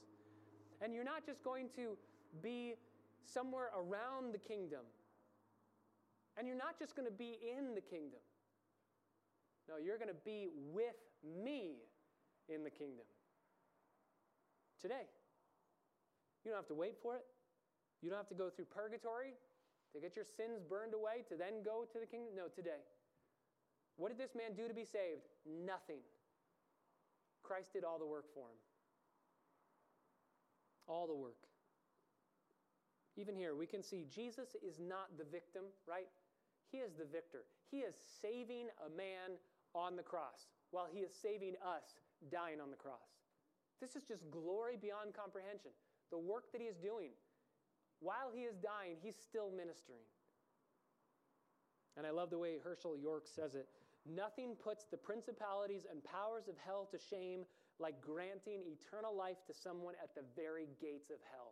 And you're not just going to be somewhere around the kingdom. And you're not just going to be in the kingdom. No, you're going to be with me in the kingdom. Today. You don't have to wait for it. You don't have to go through purgatory to get your sins burned away to then go to the kingdom. No, today. What did this man do to be saved? Nothing. Christ did all the work for him. All the work. Even here, we can see Jesus is not the victim, right? He is the victor. He is saving a man on the cross while he is saving us dying on the cross. This is just glory beyond comprehension. The work that he is doing while he is dying, he's still ministering. And I love the way Hershael York says it. Nothing puts the principalities and powers of hell to shame like granting eternal life to someone at the very gates of hell.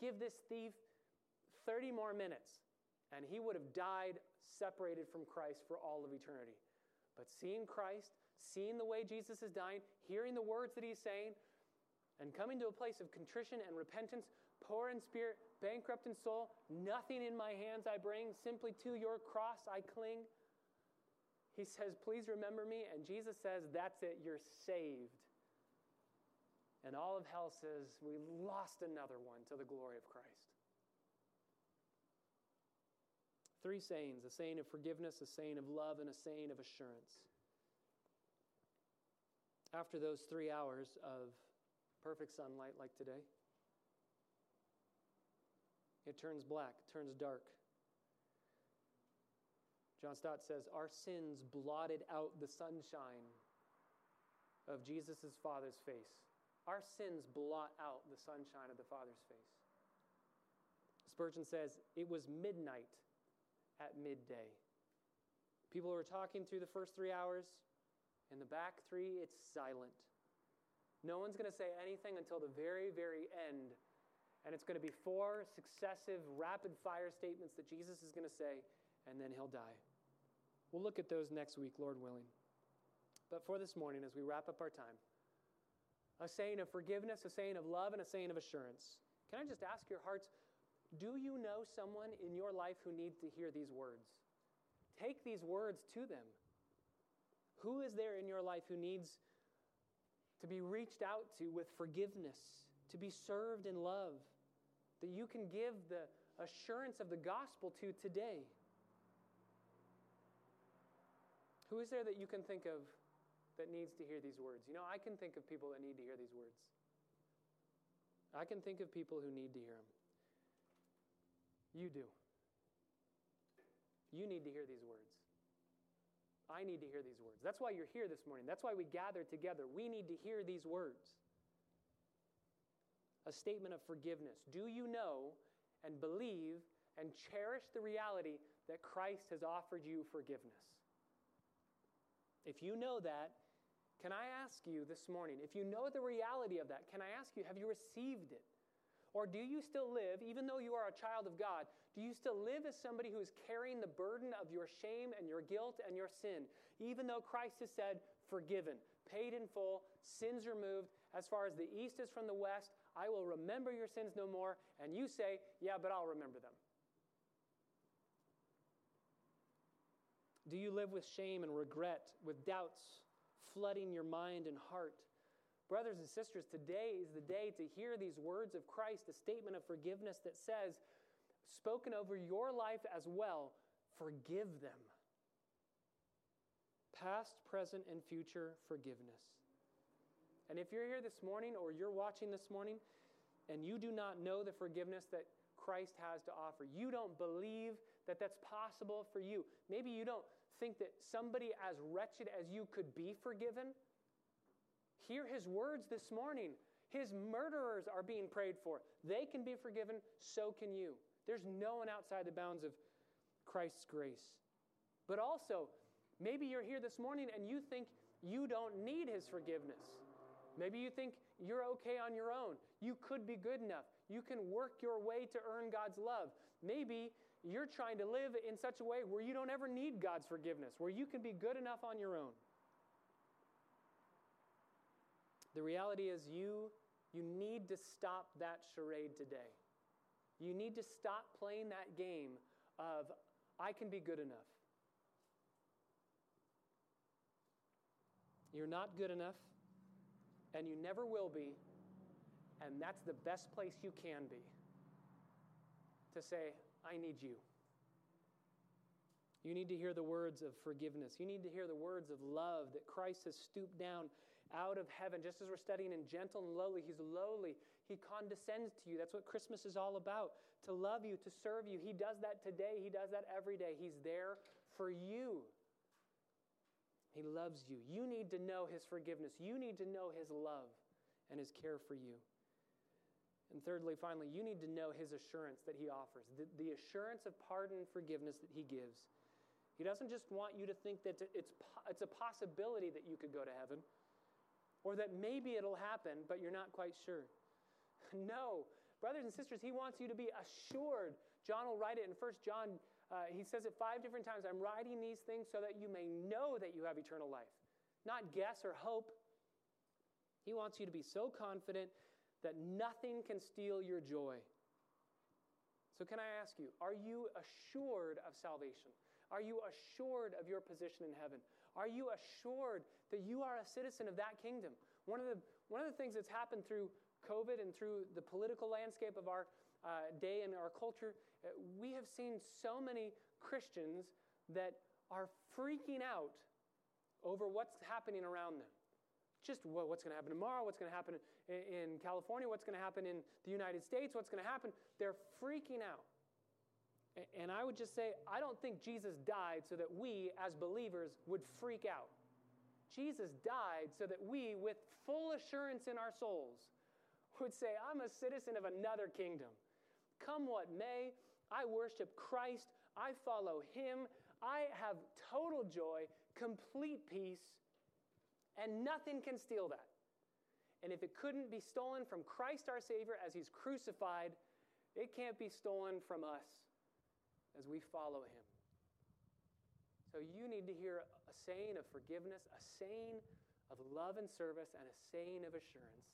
Give this thief 30 more minutes, and he would have died separated from Christ for all of eternity. But seeing Christ, seeing the way Jesus is dying, hearing the words that he's saying, and coming to a place of contrition and repentance poor in spirit, bankrupt in soul, nothing in my hands I bring, simply to your cross I cling. He says, Please remember me. And Jesus says, That's it, you're saved. And all of hell says, We lost another one to the glory of Christ. Three sayings a saying of forgiveness, a saying of love, and a saying of assurance. After those three hours of perfect sunlight like today, it turns black, turns dark. John Stott says, Our sins blotted out the sunshine of Jesus' Father's face. Our sins blot out the sunshine of the Father's face. Spurgeon says, It was midnight at midday. People were talking through the first three hours. In the back three, it's silent. No one's going to say anything until the very, very end and it's going to be four successive rapid fire statements that Jesus is going to say, and then he'll die. We'll look at those next week, Lord willing. But for this morning, as we wrap up our time, a saying of forgiveness, a saying of love, and a saying of assurance. Can I just ask your hearts, do you know someone in your life who needs to hear these words? Take these words to them. Who is there in your life who needs to be reached out to with forgiveness, to be served in love, that you can give the assurance of the gospel to today? Who is there that you can think of that needs to hear these words? You know, I can think of people that need to hear these words. I can think of people who need to hear them. You do. You need to hear these words. I need to hear these words. That's why you're here this morning. That's why we gather together. We need to hear these words a statement of forgiveness. Do you know and believe and cherish the reality that Christ has offered you forgiveness? If you know that, can I ask you this morning, if you know the reality of that, can I ask you, have you received it? Or do you still live, even though you are a child of God, do you still live as somebody who is carrying the burden of your shame and your guilt and your sin, even though Christ has said, forgiven, paid in full, sins removed, as far as the east is from the west, I will remember your sins no more, and you say, yeah, but I'll remember them. Do you live with shame and regret, with doubts flooding your mind and heart? Brothers and sisters, today is the day to hear these words of Christ, the statement of forgiveness that says, spoken over your life as well, forgive them. Past, present, and future forgiveness. And if you're here this morning or you're watching this morning and you do not know the forgiveness that Christ has to offer, you don't believe that that's possible for you. Maybe you don't think that somebody as wretched as you could be forgiven Hear his words this morning. His murderers are being prayed for. They can be forgiven, so can you. There's no one outside the bounds of Christ's grace. But also, maybe you're here this morning and you think you don't need his forgiveness. Maybe you think you're okay on your own. You could be good enough. You can work your way to earn God's love. Maybe you're trying to live in such a way where you don't ever need God's forgiveness, where you can be good enough on your own. The reality is, you, you need to stop that charade today. You need to stop playing that game of, I can be good enough. You're not good enough, and you never will be, and that's the best place you can be to say, I need you. You need to hear the words of forgiveness. You need to hear the words of love that Christ has stooped down out of heaven. Just as we're studying in gentle and lowly, He's lowly. He condescends to you. That's what Christmas is all about to love you, to serve you. He does that today, He does that every day. He's there for you. He loves you. You need to know His forgiveness, you need to know His love and His care for you. And thirdly, finally, you need to know His assurance that He offers, the, the assurance of pardon and forgiveness that He gives. He doesn't just want you to think that it's, it's a possibility that you could go to heaven or that maybe it'll happen, but you're not quite sure. No, brothers and sisters, he wants you to be assured. John will write it in 1 John. Uh, he says it five different times I'm writing these things so that you may know that you have eternal life, not guess or hope. He wants you to be so confident that nothing can steal your joy. So, can I ask you, are you assured of salvation? Are you assured of your position in heaven? Are you assured that you are a citizen of that kingdom? One of the, one of the things that's happened through COVID and through the political landscape of our uh, day and our culture, uh, we have seen so many Christians that are freaking out over what's happening around them. Just what, what's going to happen tomorrow, what's going to happen in California, what's going to happen in the United States, what's going to happen. They're freaking out. And I would just say, I don't think Jesus died so that we, as believers, would freak out. Jesus died so that we, with full assurance in our souls, would say, I'm a citizen of another kingdom. Come what may, I worship Christ, I follow Him, I have total joy, complete peace, and nothing can steal that. And if it couldn't be stolen from Christ our Savior as He's crucified, it can't be stolen from us as we follow him. So you need to hear a saying of forgiveness, a saying of love and service, and a saying of assurance.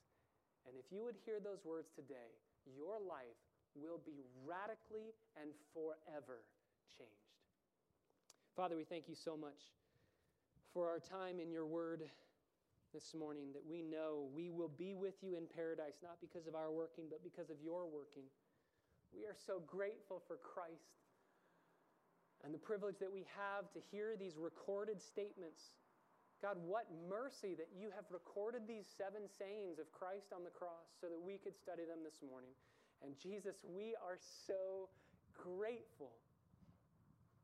And if you would hear those words today, your life will be radically and forever changed. Father, we thank you so much for our time in your word this morning that we know we will be with you in paradise, not because of our working, but because of your working. We are so grateful for Christ and the privilege that we have to hear these recorded statements. God, what mercy that you have recorded these seven sayings of Christ on the cross so that we could study them this morning. And Jesus, we are so grateful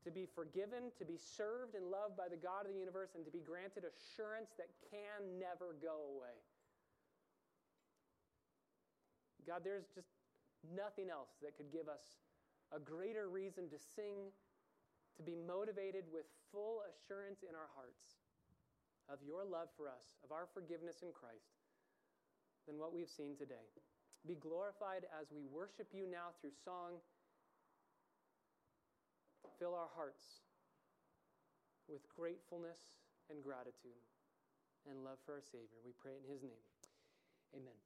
to be forgiven, to be served and loved by the God of the universe, and to be granted assurance that can never go away. God, there's just nothing else that could give us a greater reason to sing to be motivated with full assurance in our hearts of your love for us, of our forgiveness in Christ, than what we've seen today. Be glorified as we worship you now through song. Fill our hearts with gratefulness and gratitude and love for our Savior. We pray in His name. Amen.